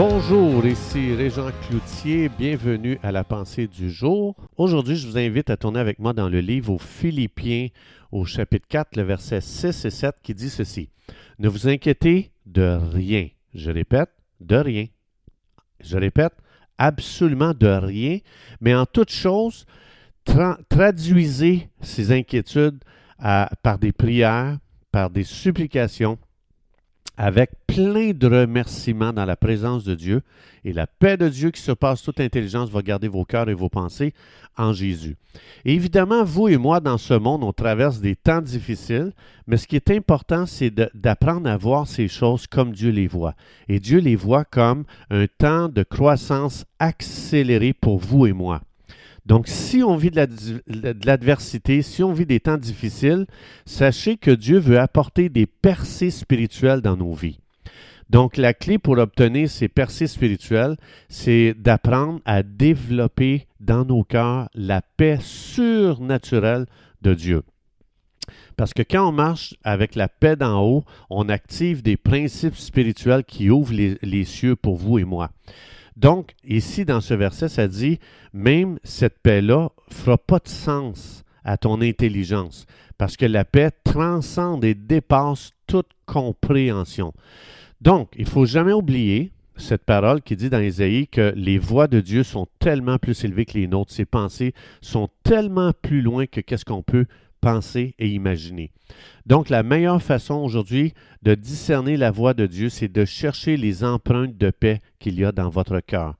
Bonjour, ici Régent Cloutier, bienvenue à la pensée du jour. Aujourd'hui, je vous invite à tourner avec moi dans le livre aux Philippiens au chapitre 4, le verset 6 et 7 qui dit ceci. Ne vous inquiétez de rien. Je répète, de rien. Je répète, absolument de rien, mais en toute chose, traduisez ces inquiétudes par des prières, par des supplications, avec plein de remerciements dans la présence de Dieu. Et la paix de Dieu qui surpasse toute intelligence va garder vos cœurs et vos pensées en Jésus. évidemment, vous et moi, dans ce monde, on traverse des temps difficiles, mais ce qui est important, c'est d'apprendre à voir ces choses comme Dieu les voit. Et Dieu les voit comme un temps de croissance accélérée pour vous et moi. Donc, si on vit de l'adversité, si on vit des temps difficiles, sachez que Dieu veut apporter des percées spirituelles dans nos vies. Donc, la clé pour obtenir ces percées spirituelles, c'est d'apprendre à développer dans nos cœurs la paix surnaturelle de Dieu. Parce que quand on marche avec la paix d'en haut, on active des principes spirituels qui ouvrent les, cieux pour vous et moi. Donc, ici, dans ce verset, ça dit, même cette paix-là fera pas de sens à ton intelligence, parce que la paix transcende et dépasse toute compréhension. Donc, il faut jamais oublier cette parole qui dit dans Isaïe que les voix de Dieu sont tellement plus élevées que les nôtres, ses pensées sont tellement plus loin que qu'est-ce qu'on peut penser et imaginer. Donc, la meilleure façon aujourd'hui de discerner la voix de Dieu, c'est de chercher les empreintes de paix qu'il y a dans votre cœur.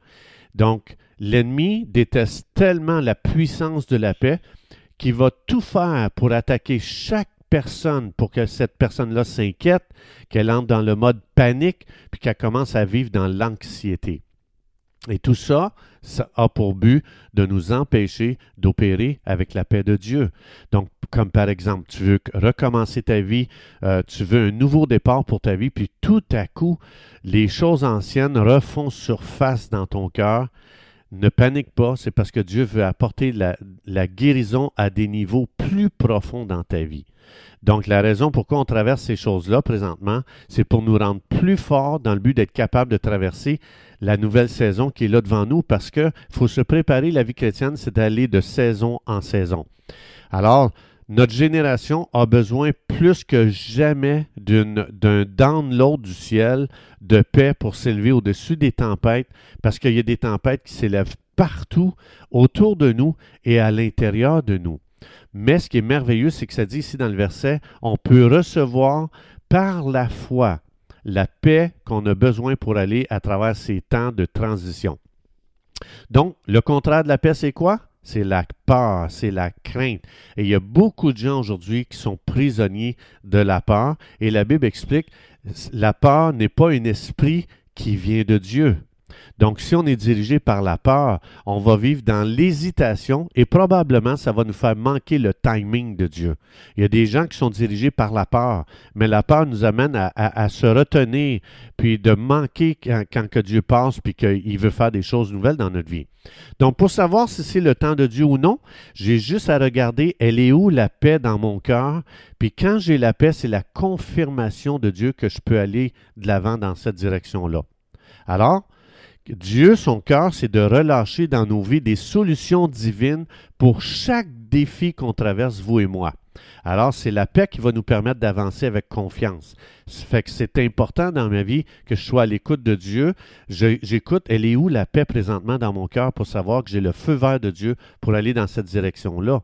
Donc, l'ennemi déteste tellement la puissance de la paix qu'il va tout faire pour attaquer chaque personne pour que cette personne-là s'inquiète, qu'elle entre dans le mode panique, puis qu'elle commence à vivre dans l'anxiété. Et tout ça, ça a pour but de nous empêcher d'opérer avec la paix de Dieu. Donc, comme par exemple, tu veux recommencer ta vie, euh, tu veux un nouveau départ pour ta vie, puis tout à coup, les choses anciennes refont surface dans ton cœur. Ne panique pas, c'est parce que Dieu veut apporter la guérison à des niveaux plus profonds dans ta vie. Donc, la raison pourquoi on traverse ces choses-là présentement, c'est pour nous rendre plus forts dans le but d'être capable de traverser la nouvelle saison qui est là devant nous parce qu'il faut se préparer. La vie chrétienne, c'est d'aller de saison en saison. Alors, notre génération a besoin plus que jamais d'un download du ciel de paix pour s'élever au-dessus des tempêtes parce qu'il y a des tempêtes qui s'élèvent partout autour de nous et à l'intérieur de nous. Mais ce qui est merveilleux, c'est que ça dit ici dans le verset, on peut recevoir par la foi la paix qu'on a besoin pour aller à travers ces temps de transition. Donc, le contraire de la paix, c'est quoi? C'est la peur, c'est la crainte. Et il y a beaucoup de gens aujourd'hui qui sont prisonniers de la peur. Et la Bible explique, la peur n'est pas un esprit qui vient de Dieu. Donc, si on est dirigé par la peur, on va vivre dans l'hésitation et probablement ça va nous faire manquer le timing de Dieu. Il y a des gens qui sont dirigés par la peur, mais la peur nous amène à, se retenir, puis de manquer quand, que Dieu passe, puis qu'il veut faire des choses nouvelles dans notre vie. Donc, pour savoir si c'est le temps de Dieu ou non, j'ai juste à regarder, elle est où la paix dans mon cœur, puis quand j'ai la paix, c'est la confirmation de Dieu que je peux aller de l'avant dans cette direction-là. Alors, Dieu, son cœur, c'est de relâcher dans nos vies des solutions divines pour chaque défi qu'on traverse, vous et moi. Alors, c'est la paix qui va nous permettre d'avancer avec confiance. Ça fait que c'est important dans ma vie que je sois à l'écoute de Dieu. J'écoute, elle est où la paix présentement dans mon cœur pour savoir que j'ai le feu vert de Dieu pour aller dans cette direction-là.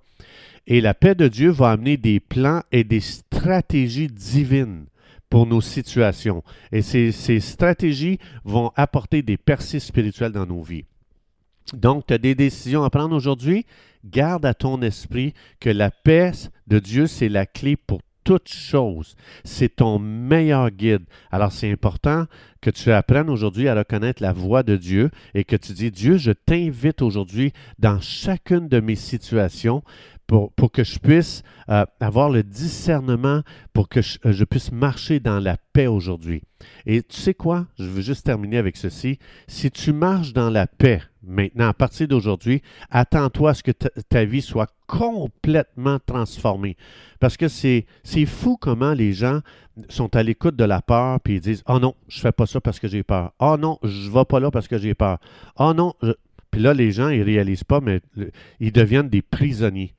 Et la paix de Dieu va amener des plans et des stratégies divines pour nos situations. Et ces, stratégies vont apporter des percées spirituelles dans nos vies. Donc, tu as des décisions à prendre aujourd'hui? Garde à ton esprit que la paix de Dieu, c'est la clé pour toute chose. C'est ton meilleur guide. Alors, c'est important que tu apprennes aujourd'hui à reconnaître la voix de Dieu et que tu dis, Dieu, je t'invite aujourd'hui dans chacune de mes situations pour, que je puisse euh, avoir le discernement, pour que je, je, puisse marcher dans la paix aujourd'hui. Et tu sais quoi? Je veux juste terminer avec ceci. Si tu marches dans la paix maintenant, à partir d'aujourd'hui, attends-toi à ce que ta, vie soit complètement transformé. Parce que c'est fou comment les gens sont à l'écoute de la peur, puis ils disent Oh non, je fais pas ça parce que j'ai peur. Oh non, je vais pas là parce que j'ai peur. Oh non, puis là, les gens, ils réalisent pas, mais ils deviennent des prisonniers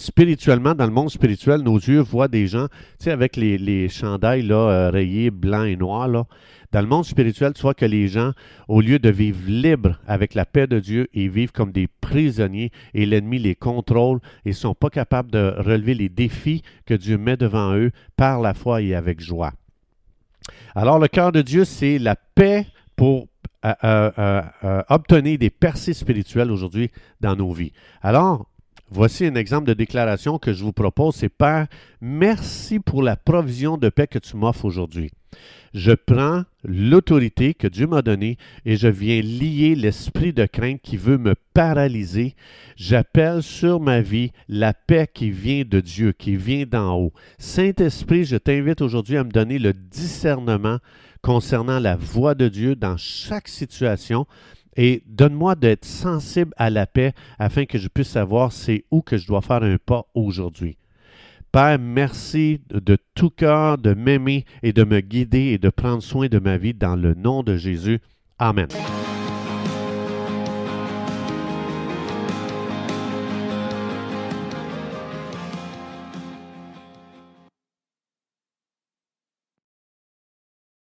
spirituellement, dans le monde spirituel, nos yeux voient des gens, tu sais, avec les, les chandails là, euh, rayés blancs et noirs, là. Dans le monde spirituel, tu vois que les gens, au lieu de vivre libres avec la paix de Dieu, ils vivent comme des prisonniers et l'ennemi les contrôle et ne sont pas capables de relever les défis que Dieu met devant eux par la foi et avec joie. Alors, le cœur de Dieu, c'est la paix pour euh, euh, obtenir des percées spirituelles aujourd'hui dans nos vies. Alors, Voici un exemple de déclaration que je vous propose. C'est Père, merci pour la provision de paix que tu m'offres aujourd'hui. Je prends l'autorité que Dieu m'a donnée et je viens lier l'esprit de crainte qui veut me paralyser. J'appelle sur ma vie la paix qui vient de Dieu, qui vient d'en haut. Saint-Esprit, je t'invite aujourd'hui à me donner le discernement concernant la voix de Dieu dans chaque situation et donne-moi d'être sensible à la paix afin que je puisse savoir c'est où que je dois faire un pas aujourd'hui. Père, merci de tout cœur de m'aimer et de me guider et de prendre soin de ma vie dans le nom de Jésus. Amen.